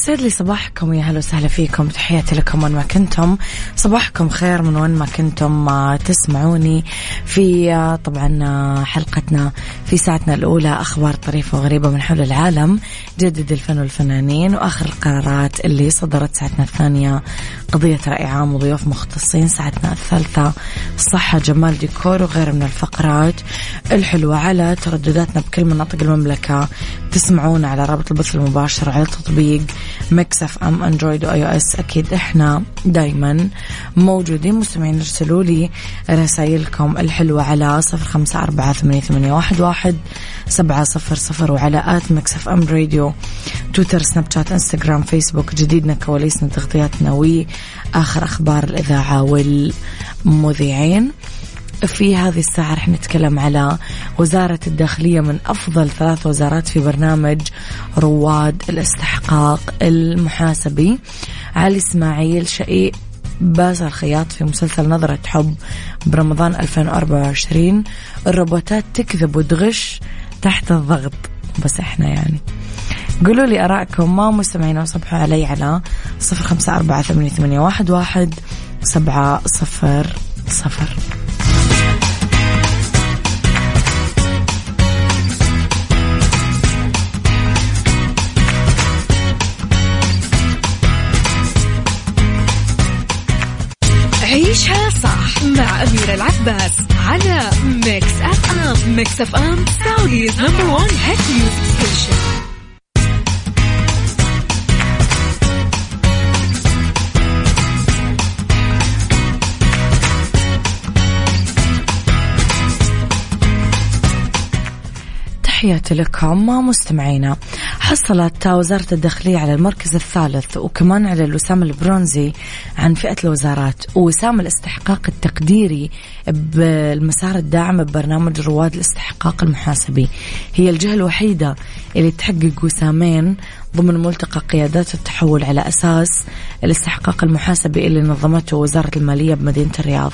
يسعد لي صباحكم يا هلا وسهلا فيكم. تحياتي لكم وين ما كنتم. صباحكم خير من وين ما كنتم. تسمعوني في طبعا حلقتنا في ساعتنا الأولى. أخبار طريفة وغريبة من حول العالم. جدد الفن والفنانين. وآخر القرارات اللي صدرت ساعتنا الثانية قضية رأي عام وضيوف مختصين ساعتنا الثالثة صحة جمال ديكور وغير من الفقرات. الحلوة على تردداتنا بكل مناطق المملكة. تسمعونا على رابط البث المباشر على تطبيق Mix FM Android و iOS. أكيد إحنا دايما موجودين. مستمعين ارسلوا لي رسائلكم. الحلوة على صفر خمسة أربعة ثمانية, واحد, واحد سبعة صفر صفر وعلى at Mix FM Radio تويتر سناب شات إنستغرام فيسبوك. جديدنا كواليسنا تغطياتنا وآخر أخبار الإذاعة والمذيعين. في هذه الساعة رح نتكلم على وزارة الداخلية من أفضل ثلاث وزارات في برنامج رواد الاستحقاق المحاسبي. علي إسماعيل شقيق باسل الخياط في مسلسل نظرة حب برمضان 2024 الروبوتات تكذب وتغش تحت الضغط. بس إحنا يعني. قولوا لي أراءكم ما مستمعين وصبحوا علي على صفر خمسة أربعة ثمانية واحد واحد سبعة صفر صفر. عيشها صح مع أميرة العباس على Mix FM Mix FM Saudi's number one hit music station تحياتي لكم مستمعينا. حصلت وزارة الداخلية على المركز الثالث وكمان على الوسام البرونزي عن فئة الوزارات ووسام الاستحقاق التقديري بالمسار الداعم ببرنامج رواد الاستحقاق المحاسبي. هي الجهة الوحيدة اللي تحقق وسامين ضمن ملتقى قيادات التحول على أساس الاستحقاق المحاسبي اللي نظمته وزارة المالية بمدينة الرياض.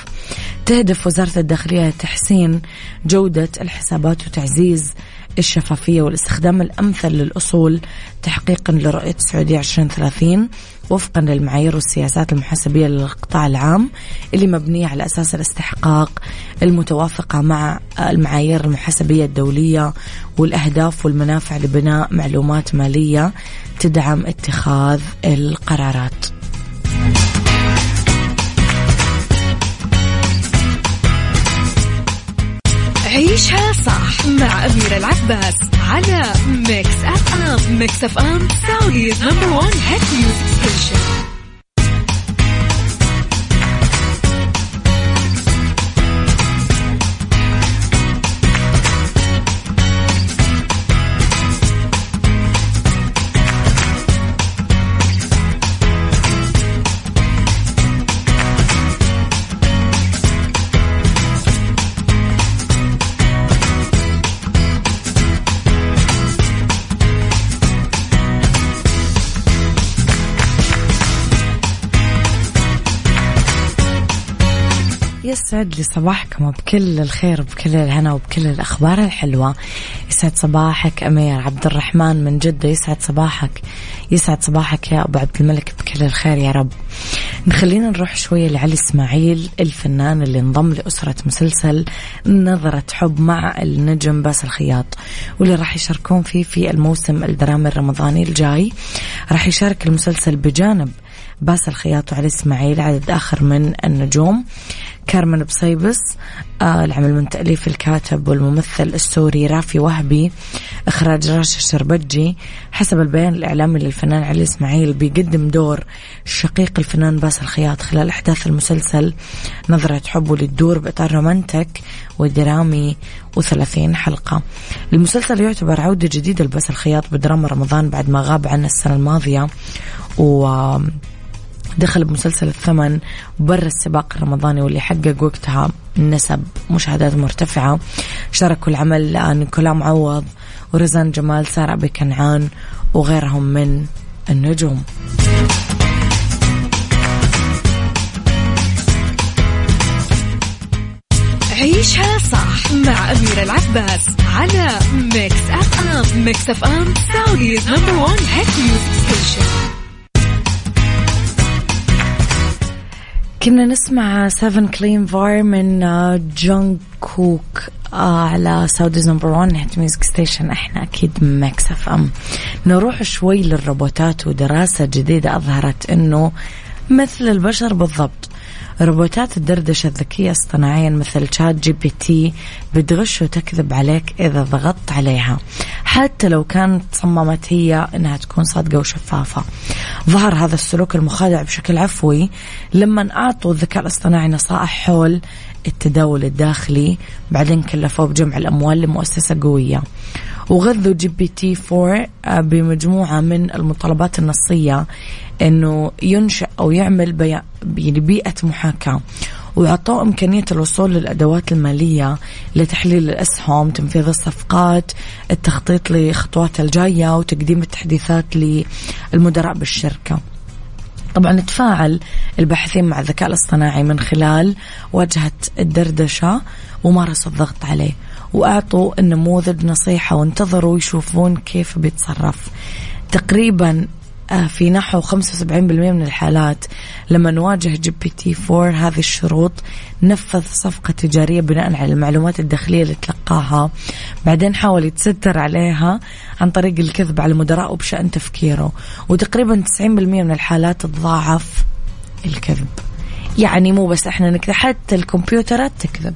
تهدف وزارة الداخلية تحسين جودة الحسابات وتعزيز الشفافية والاستخدام الأمثل للأصول تحقيقا لرؤية السعودية 2030 وفقا للمعايير والسياسات المحاسبية للقطاع العام اللي مبنية على أساس الاستحقاق المتوافقة مع المعايير المحاسبية الدولية والأهداف والمنافع لبناء معلومات مالية تدعم اتخاذ القرارات. عيشها صح مع أميرة العباس على Mix FM Mix FM Saudi's number one hit music station يسعد لي صباحكم بكل الخير بكل الهنا وبكل الأخبار الحلوة. يسعد صباحك أمير عبد الرحمن من جدة. يسعد صباحك. يسعد صباحك يا أبو عبد الملك بكل الخير يا رب. نخلينا نروح شوية لعلي إسماعيل الفنان اللي انضم لأسرة مسلسل نظرة حب مع النجم باس الخياط واللي راح يشاركون فيه في الموسم الدرامي الرمضاني الجاي. راح يشارك المسلسل بجانب باسل الخياط وعلي إسماعيل عدد آخر من النجوم. كارمن بصيبس آه العمل من تأليف الكاتب والممثل السوري رافي وهبي إخراج راشد الشربجي حسب البيان الإعلامي للفنان علي إسماعيل بيقدم دور شقيق الفنان باسل الخياط خلال أحداث المسلسل نظرة حب للدور بإطار رومانتك ودرامي وثلاثين حلقة. المسلسل يعتبر عودة جديدة لباسل الخياط بدراما رمضان بعد ما غاب عنا السنة الماضية و دخل بمسلسل الثمن برا السباق الرمضاني واللي حقق وقتها نسب مشاهدات مرتفعة. شاركوا العمل نيكولا معوض ورزان جمال سارة أبي كنعان وغيرهم من النجوم. عيشها صح مع أميرة العباس على Mix F M Mix FM Saudi's number one hit music station كنا نسمع 7 كلين فار من جون كوك على Saudi's number 1 hit music station إحنا أكيد Mix FM نروح شوي للروبوتات ودراسة جديدة أظهرت إنه مثل البشر بالضبط. روبوتات الدردشة الذكية اصطناعيا مثل ChatGPT بتغش وتكذب عليك إذا ضغطت عليها. حتى لو كانت صممت هي أنها تكون صادقة وشفافة ظهر هذا السلوك المخادع بشكل عفوي لما أعطوا الذكاء الاصطناعي نصائح حول التداول الداخلي بعدين كلفوه بجمع الأموال لمؤسسة قوية وغذوا GPT 4 بمجموعة من المطالبات النصية إنه ينشأ أو يعمل. يعني بيئة محاكاة ويعطوه إمكانية الوصول للأدوات المالية لتحليل الأسهم تنفيذ الصفقات التخطيط لخطوات الجاية وتقديم التحديثات للمدراء بالشركة. طبعا تفاعل الباحثين مع الذكاء الاصطناعي من خلال واجهة الدردشة ومارسوا الضغط عليه وأعطوا النموذج نصيحة وانتظروا يشوفون كيف بيتصرف. تقريبا في نحو 75% من الحالات. لما نواجه GPT 4 هذه الشروط نفذ صفقة تجارية بناء على المعلومات الداخلية اللي تلقاها. بعدين حاول يتستر عليها عن طريق الكذب على المدراء وبشأن تفكيره. وتقريبا 90% من الحالات تضاعف الكذب. يعني مو بس إحنا نكذب حتى الكمبيوترات تكذب.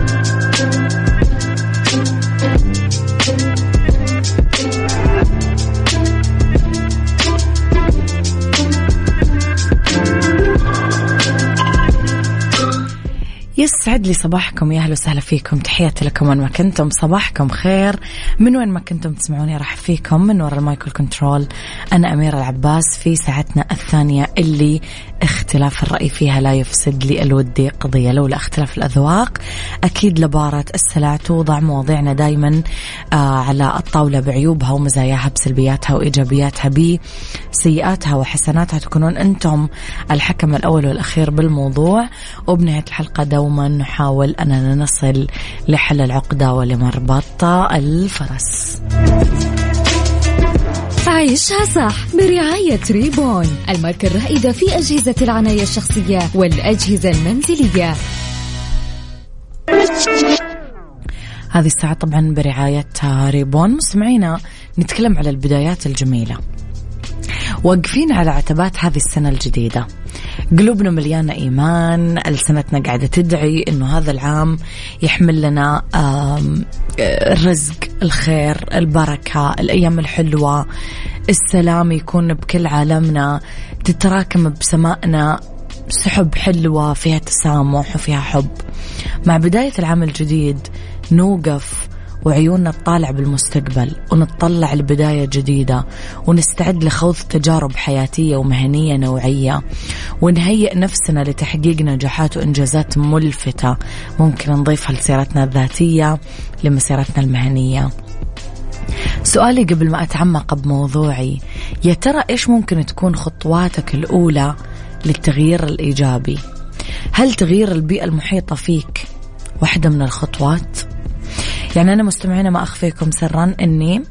يسعد لي صباحكم يا أهلا وسهلا فيكم. تحياتي لكم وين ما كنتم. صباحكم خير. من وين ما كنتم تسمعوني راح فيكم من وراء المايكل كنترول أنا أميرة العباس في ساعتنا الثانية اللي اختلاف الرأي فيها لا يفسد لي الودي قضية. لولا اختلاف الأذواق أكيد لبارة السلع توضع مواضيعنا دائما آه على الطاولة بعيوبها ومزاياها بسلبياتها وإيجابياتها بسيئاتها وحسناتها. تكونون أنتم الحكم الأول والأخير بالموضوع. وبنهاية الحلقة دوما نحاول أننا نصل لحل العقدة ولمربط الفرس. عيشها صح برعاية ريبون الماركة الرائدة في أجهزة العناية الشخصية والأجهزة المنزلية. هذه الساعة طبعا برعاية ريبون. مستمعينا نتكلم على البدايات الجميلة. واقفين على عتبات هذه السنة الجديدة. قلوبنا مليانة إيمان ألسنتنا قاعدة تدعي أنه هذا العام يحمل لنا الرزق الخير البركة الأيام الحلوة السلام يكون بكل عالمنا تتراكم بسمائنا سحب حلوة فيها تسامح وفيها حب. مع بداية العام الجديد نوقف وعيوننا تطالع بالمستقبل ونتطلع لبداية جديدة ونستعد لخوض تجارب حياتية ومهنية نوعية ونهيئ نفسنا لتحقيق نجاحات وإنجازات ملفتة. ممكن نضيفها لسيرتنا الذاتية لمسيرتنا المهنية. سؤالي قبل ما أتعمق بموضوعي يا ترى إيش ممكن تكون خطواتك الأولى للتغيير الإيجابي؟ هل تغيير البيئة المحيطة فيك واحدة من الخطوات؟ يعني أنا مستمعين ما أخفيكم سرا أني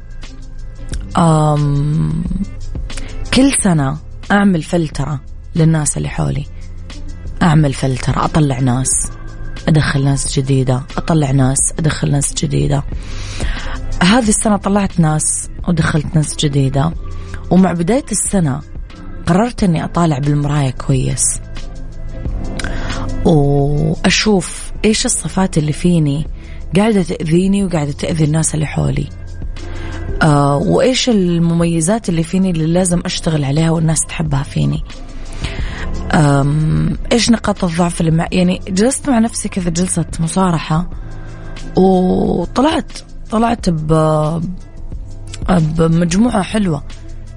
كل سنة أعمل فلترة للناس اللي حولي. أعمل فلترة أطلع ناس أدخل ناس جديدة أطلع ناس أدخل ناس جديدة. هذه السنة طلعت ناس ودخلت ناس جديدة. ومع بداية السنة قررت أني أطالع بالمراية كويس. وأشوف إيش الصفات اللي فيني قاعدة تأذيني وقاعدة تأذي الناس اللي حولي. آه وإيش المميزات اللي فيني اللي لازم أشتغل عليها والناس تحبها فيني؟ إيش نقاط الضعف اللي مع يعني جلست مع نفسي كذا جلسة مصارحة وطلعت طلعت ب بمجموعة حلوة.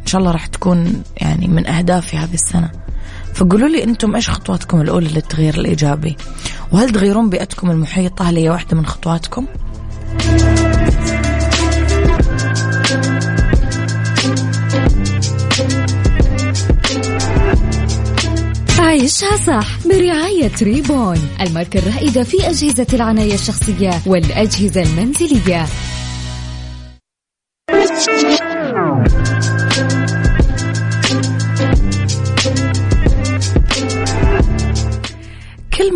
إن شاء الله راح تكون يعني من أهدافي هذه السنة. فقولوا لي أنتم إيش خطواتكم الأولى للتغيير الإيجابي وهل تغيرون بيئتكم المحيطة هل هي واحدة من خطواتكم؟ عيشها صح برعاية ريبون الماركة الرائدة في أجهزة العناية الشخصية والأجهزة المنزلية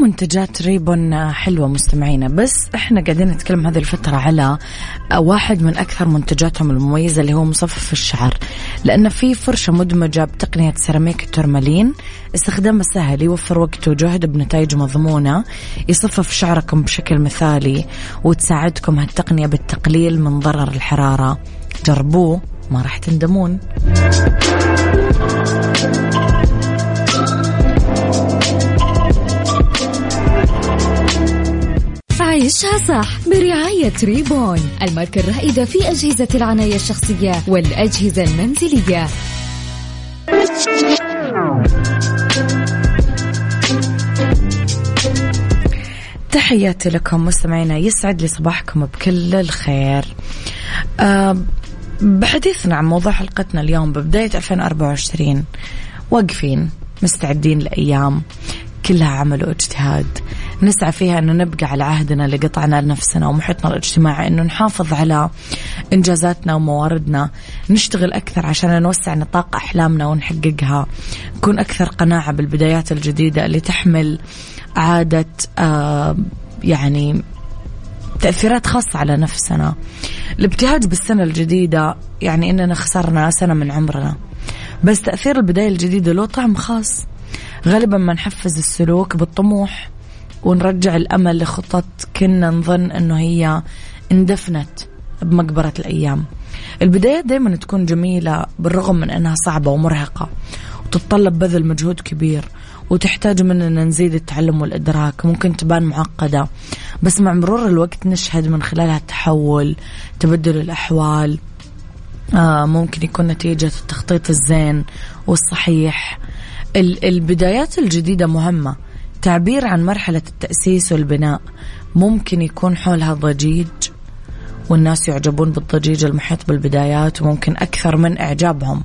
منتجات ريبون حلوة مستمعينا بس إحنا قاعدين نتكلم هذه الفترة على واحد من أكثر منتجاتهم المميزة اللي هو مصفف الشعر لأن في فرشة مدمجة بتقنية سيراميك التورمالين استخدامها سهل يوفر وقت وجهد بنتائج مضمونة يصفف شعركم بشكل مثالي وتساعدكم هالتقنية بالتقليل من ضرر الحرارة. جربوه ما راح تندمون. عيشها صح برعاية ريبون الماركة الرائدة في أجهزة العناية الشخصية والأجهزة المنزلية. تحياتي لكم مستمعينا يسعد لي صباحكم بكل الخير. أه بحديثنا عن موضوع حلقتنا اليوم ببداية 2024 واقفين مستعدين لأيام كلها عمل واجتهاد. نسعى فيها أنه نبقى على عهدنا اللي قطعنا لنفسنا ومحيطنا الاجتماعي أنه نحافظ على إنجازاتنا ومواردنا نشتغل أكثر عشان نوسع نطاق أحلامنا ونحققها نكون أكثر قناعة بالبدايات الجديدة اللي تحمل عادة آه يعني تأثيرات خاصة على نفسنا. الابتهاج بالسنة الجديدة يعني إننا خسرنا سنة من عمرنا بس تأثير البداية الجديدة له طعم خاص. غالبا ما نحفز السلوك بالطموح ونرجع الأمل لخطط كنا نظن أنه هي اندفنت بمقبرة الأيام. البدايات دائما تكون جميلة بالرغم من أنها صعبة ومرهقة وتتطلب بذل مجهود كبير وتحتاج مننا نزيد التعلم والإدراك ممكن تبان معقدة بس مع مرور الوقت نشهد من خلالها التحول تبدل الأحوال آه ممكن يكون نتيجة التخطيط الزين والصحيح. البدايات الجديدة مهمة تعبير عن مرحلة التأسيس والبناء. ممكن يكون حولها ضجيج والناس يعجبون بالضجيج المحيط بالبدايات وممكن أكثر من إعجابهم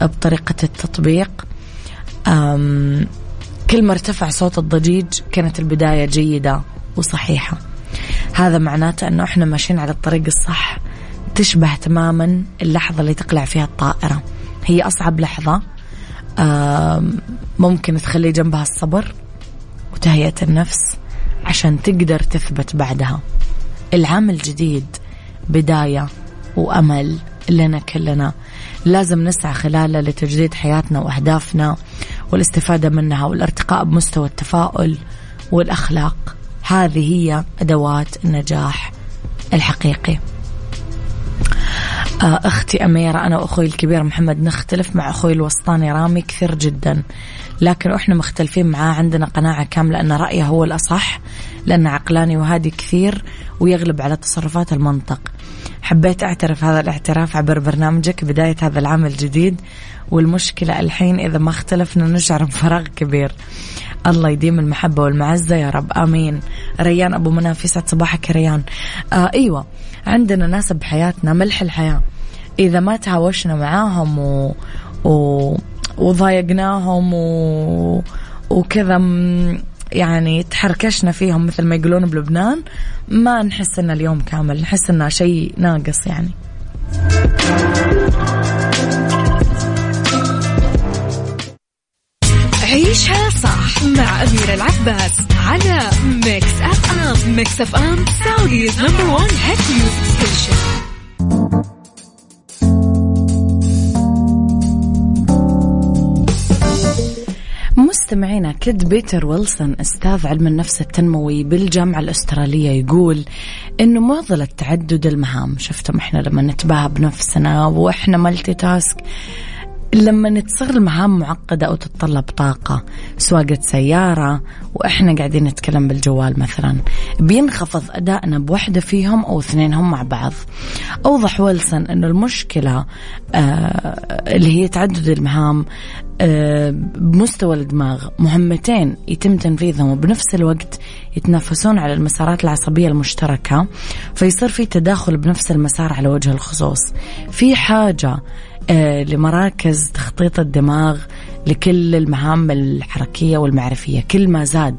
بطريقة التطبيق. كل ما ارتفع صوت الضجيج كانت البداية جيدة وصحيحة. هذا معناته أنه إحنا ماشيين على الطريق الصح تشبه تماما اللحظة اللي تقلع فيها الطائرة. هي أصعب لحظة. ممكن تخلي جنبها الصبر. وتهيئة النفس عشان تقدر تثبت بعدها. العام الجديد بداية وأمل لنا كلنا. لازم نسعى خلاله لتجديد حياتنا وأهدافنا والاستفادة منها والارتقاء بمستوى التفاؤل والأخلاق. هذه هي أدوات النجاح الحقيقي. أختي أميرة أنا وأخوي الكبير محمد نختلف مع أخوي الوسطاني رامي كثير جدا. لكن إحنا مختلفين معاه عندنا قناعة كاملة أن رأيه هو الأصح لأنه عقلاني وهادي كثير ويغلب على تصرفات المنطق. حبيت أعترف هذا الاعتراف عبر برنامجك بداية هذا العام الجديد والمشكلة الحين إذا ما اختلفنا نشعر بفراغ كبير. الله يديم المحبة والمعزة يا رب آمين. ريان أبو مناف يسعد صباحك يا ريان. آه أيوة عندنا ناس بحياتنا ملح الحياة. إذا ما تهاوشنا معاهم و... و... وضايقناهم و... وكذا يعني تحركشنا فيهم مثل ما يقولون بلبنان ما نحس ان اليوم كامل نحس إنه شيء ناقص يعني. عيشها مع أميرة العباس على ميكس FM ميكس FM Saudi's number one hit music station مستمعينا أكد بيتر ويلسون أستاذ علم النفس التنموي بالجامعة الأسترالية يقول إنه معضلة تعدد المهام شفتم إحنا لما نتباهى بنفسنا وإحنا multitask لما تصير المهام معقدة أو تتطلب طاقة سواقة سيارة وإحنا قاعدين نتكلم بالجوال مثلا بينخفض أدائنا بوحدة فيهم أو اثنينهم مع بعض. أوضح ويلسون أنه المشكلة آه اللي هي تعدد المهام آه بمستوى الدماغ مهمتين يتم تنفيذهم وبنفس الوقت يتنافسون على المسارات العصبية المشتركة فيصير في تداخل بنفس المسار على وجه الخصوص. في حاجة لمراكز تخطيط الدماغ لكل المهام الحركية والمعرفية. كل ما زاد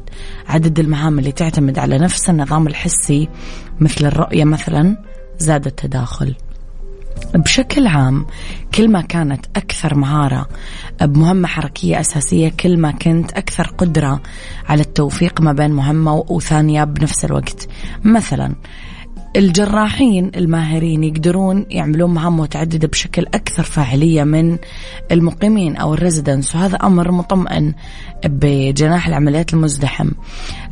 عدد المهام اللي تعتمد على نفس النظام الحسي مثل الرؤية مثلا زاد التداخل. بشكل عام كل ما كانت أكثر مهارة بمهمة حركية أساسية كل ما كنت أكثر قدرة على التوفيق ما بين مهمة وثانية بنفس الوقت. مثلا الجراحين الماهرين يقدرون يعملون مهام متعددة بشكل أكثر فاعلية من المقيمين أو الريزيدنس وهذا أمر مطمئن بجناح العمليات المزدحم.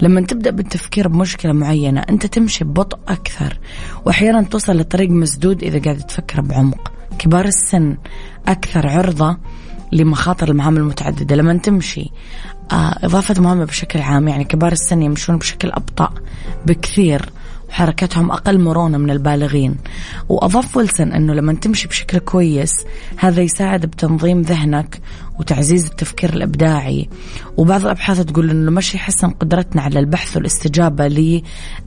لما تبدأ بالتفكير بمشكلة معينة أنت تمشي ببطء أكثر وأحيانا توصل لطريق مسدود إذا قاعد تفكر بعمق. كبار السن أكثر عرضة لمخاطر المهام المتعددة. لما تمشي آه إضافة مهمة بشكل عام يعني كبار السن يمشون بشكل أبطأ بكثير. وحركتهم أقل مرونة من البالغين. وأضاف ويلسون أنه لما تمشي بشكل كويس هذا يساعد بتنظيم ذهنك وتعزيز التفكير الإبداعي. وبعض الأبحاث تقول أنه المشي يحسن قدرتنا على البحث والاستجابة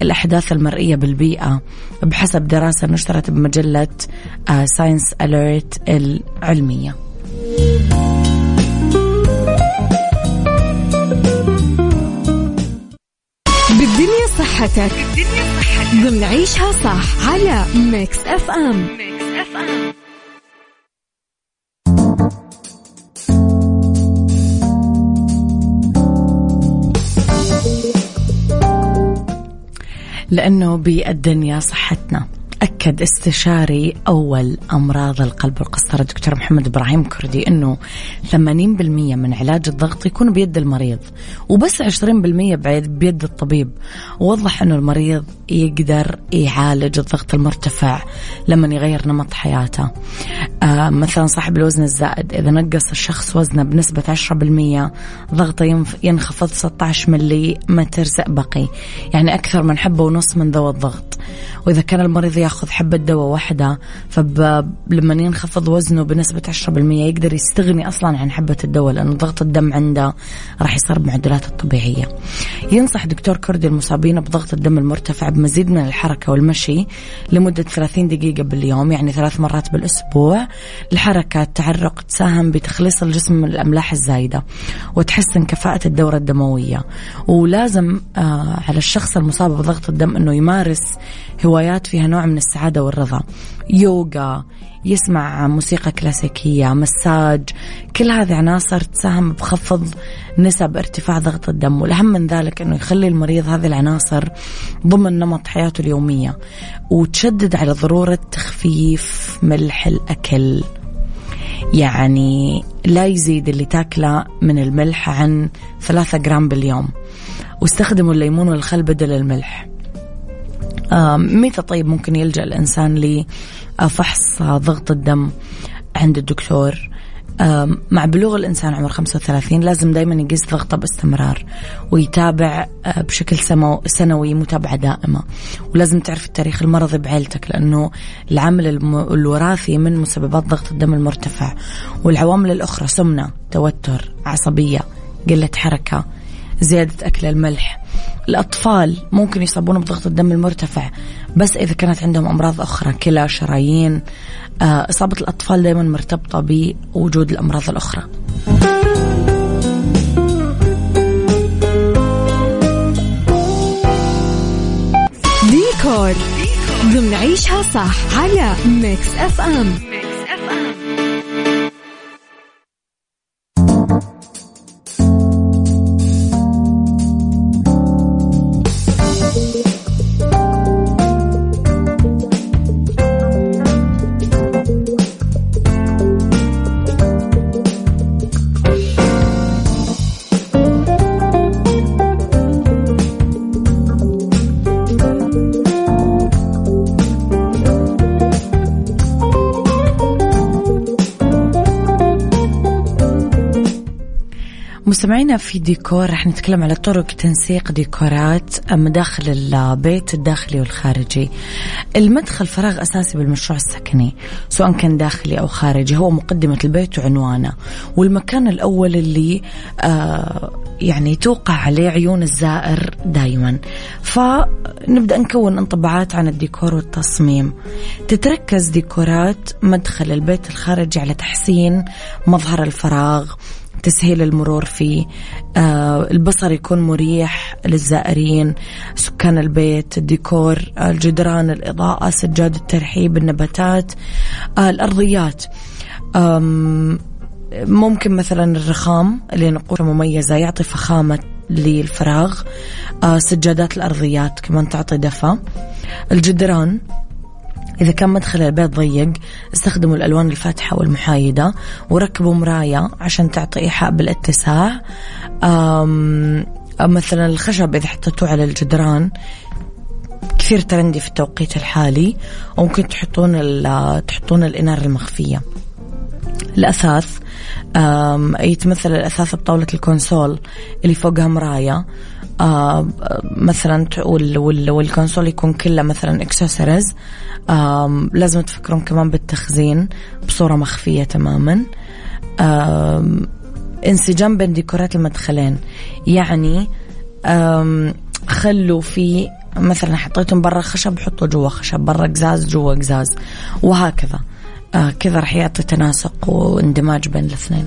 للأحداث المرئية بالبيئة بحسب دراسة نشرت بمجلة ساينس آه، أليرت العلمية. بالدنيا صحتك. بالدنيا صحتك ضمن عيشها صح على ميكس FM ميكس FM لأنه بالدنيا صحتنا. أكد استشاري أول أمراض القلب والقسطرة الدكتور محمد إبراهيم كردي أنه 80% من علاج الضغط يكون بيد المريض وبس 20% بيد الطبيب. ووضح أنه المريض يقدر يعالج الضغط المرتفع لما يغير نمط حياته. آه مثلا صاحب الوزن الزائد إذا نقص الشخص وزنه بنسبة 10% ضغطه ينخفض 16 ملي متر زئبقي يعني أكثر من حبة ونص من ذوي الضغط. وإذا كان المريض يأخذ حبة دواء واحدة فلما ينخفض وزنه بنسبة 10% يقدر يستغني أصلا عن حبة الدواء لأنه ضغط الدم عنده راح يصير بمعدلات الطبيعية. ينصح دكتور كردي المصابين بضغط الدم المرتفع بمزيد من الحركة والمشي لمدة 30 دقيقة باليوم يعني ثلاث مرات بالأسبوع. الحركة التحرك تساهم بتخليص الجسم من الأملاح الزايدة وتحسن كفاءة الدورة الدموية. ولازم آه على الشخص المصاب بضغط الدم أنه يمارس هوايات فيها نوع من السعادة والرضا. يوغا يسمع موسيقى كلاسيكية مساج كل هذه عناصر تساهم بخفض نسب ارتفاع ضغط الدم والأهم من ذلك أنه يخلي المريض هذه العناصر ضمن نمط حياته اليومية وتشدد على ضرورة تخفيف ملح الأكل. يعني لا يزيد اللي تاكله من الملح عن ثلاثة جرام باليوم. واستخدموا الليمون والخل بدل الملح. متى طيب ممكن يلجأ الإنسان لفحص ضغط الدم عند الدكتور؟ مع بلوغ الإنسان عمر 35 لازم دايما يقيس ضغطه باستمرار ويتابع آه، بشكل سنوي متابعة دائمة. ولازم تعرف التاريخ المرضي بعيلتك لأنه العامل الوراثي من مسببات ضغط الدم المرتفع والعوامل الأخرى سمنة توتر عصبية قلة حركة زيادة أكل الملح. الأطفال ممكن يصابون بضغط الدم المرتفع بس إذا كانت عندهم أمراض أخرى كلى شرايين آه، إصابة الأطفال دائما مرتبطة بوجود الأمراض الأخرى. ديكور ضمن عيشها صح على ميكس FM. مستمعينا في ديكور رح نتكلم على طرق تنسيق ديكورات مداخل البيت الداخلي والخارجي. المدخل فراغ أساسي بالمشروع السكني سواء كان داخلي أو خارجي هو مقدمة البيت وعنوانه. والمكان الأول اللي آه يعني توقع عليه عيون الزائر دائما فنبدأ نكون انطباعات عن الديكور والتصميم. تتركز ديكورات مدخل البيت الخارجي على تحسين مظهر الفراغ تسهيل المرور فيه آه البصر يكون مريح للزائرين سكان البيت الديكور الجدران الإضاءة سجاد الترحيب النباتات آه الأرضيات. ممكن مثلا الرخام اللي نقوشه مميزة يعطي فخامة للفراغ. آه سجادات الأرضيات كمان تعطي دفى. الجدران إذا كان مدخل البيت ضيق استخدموا الألوان الفاتحة والمحايدة وركبوا مراية عشان تعطي إيحاء بالاتساع. مثلا الخشب إذا حطيتوه على الجدران كثير ترندي في التوقيت الحالي وممكن تحطون تحطون الإنارة المخفية. الأثاث يتمثل الأثاث بطاولة الكونسول اللي فوقها مراية. آه مثلا وال console يكون كله مثلا اكسسوارز آه لازم تفكرون كمان بالتخزين بصورة مخفية تماما. آه انسجام بين ديكورات المدخلين. يعني خلوا في مثلا حطيتم برا خشب حطوا جوا خشب برا قزاز جوا قزاز وهكذا. آه كذا راح يعطي تناسق واندماج بين الاثنين.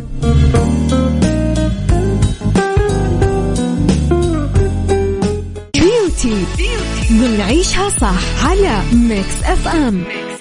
بيوتي بنعيشها صح على ميكس اف ام ميكس.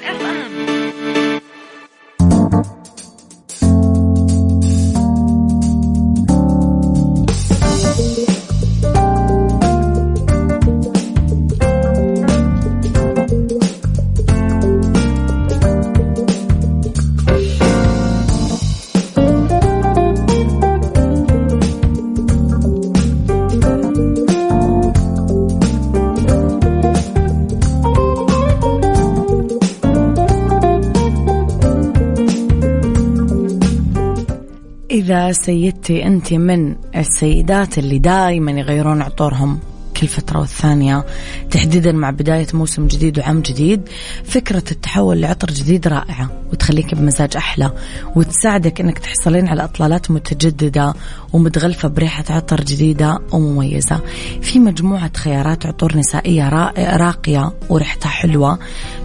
إذا سيدتي أنت من السيدات اللي دائما يغيرون عطورهم؟ كل فترة والثانية تحديدا مع بداية موسم جديد وعام جديد فكرة التحول لعطر جديد رائعة وتخليك بمزاج أحلى وتساعدك أنك تحصلين على إطلالات متجددة ومتغلفة بريحة عطر جديدة ومميزة. في مجموعة خيارات عطور نسائية راقية وريحتها حلوة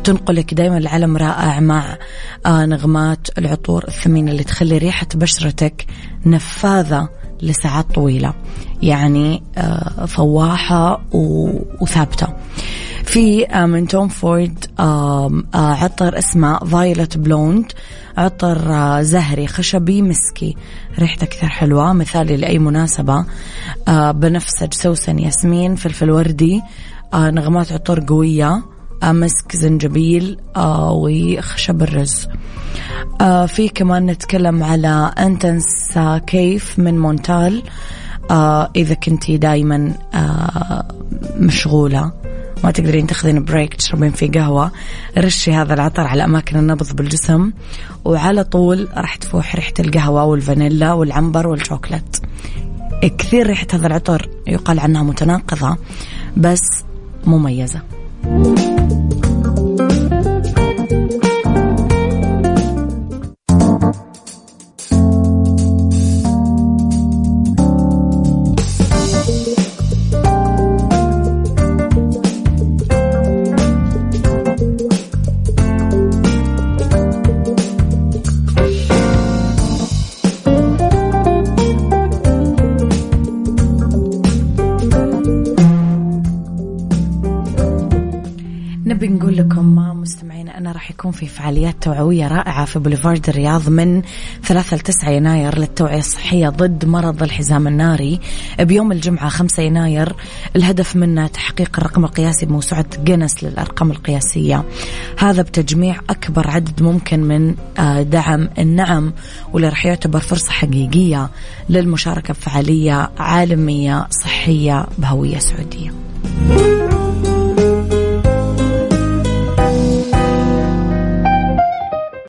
تنقلك دائما لعالم رائع مع آه، نغمات العطور الثمينة اللي تخلي ريحة بشرتك نفاذة لساعات طويلة. يعني آه، فواحة وثابتة. في آه، من توم فورد آه، عطر اسمه Violet Blonde. عطر زهري خشبي مسكي. ريحته كثير حلوة مثالي لأي مناسبة. بنفسج سوسن ياسمين فلفل وردي. نغمات عطر قوية. مسك زنجبيل وخشب الرز. في كمان نتكلم على Intense Café من مونتال إذا كنتي دايما مشغولة. ما تقدرين تاخذين break تشربين فيه قهوة. رشي هذا العطر على أماكن النبض بالجسم. وعلى طول راح تفوح ريحة القهوة والفانيلا والعنبر والشوكولات كثير ريحة هذا العطر يقال عنها متناقضة بس مميزة. يكون في فعاليات توعوية رائعة في بوليفارد الرياض من 3 ل 9 يناير للتوعية الصحية ضد مرض الحزام الناري بيوم الجمعة 5 يناير الهدف منه تحقيق الرقم القياسي بموسوعة جينيس للأرقام القياسية هذا بتجميع أكبر عدد ممكن من آه، دعم النعم واللي راح يعتبر فرصة حقيقية للمشاركة في فعالية عالمية صحية بهوية سعودية.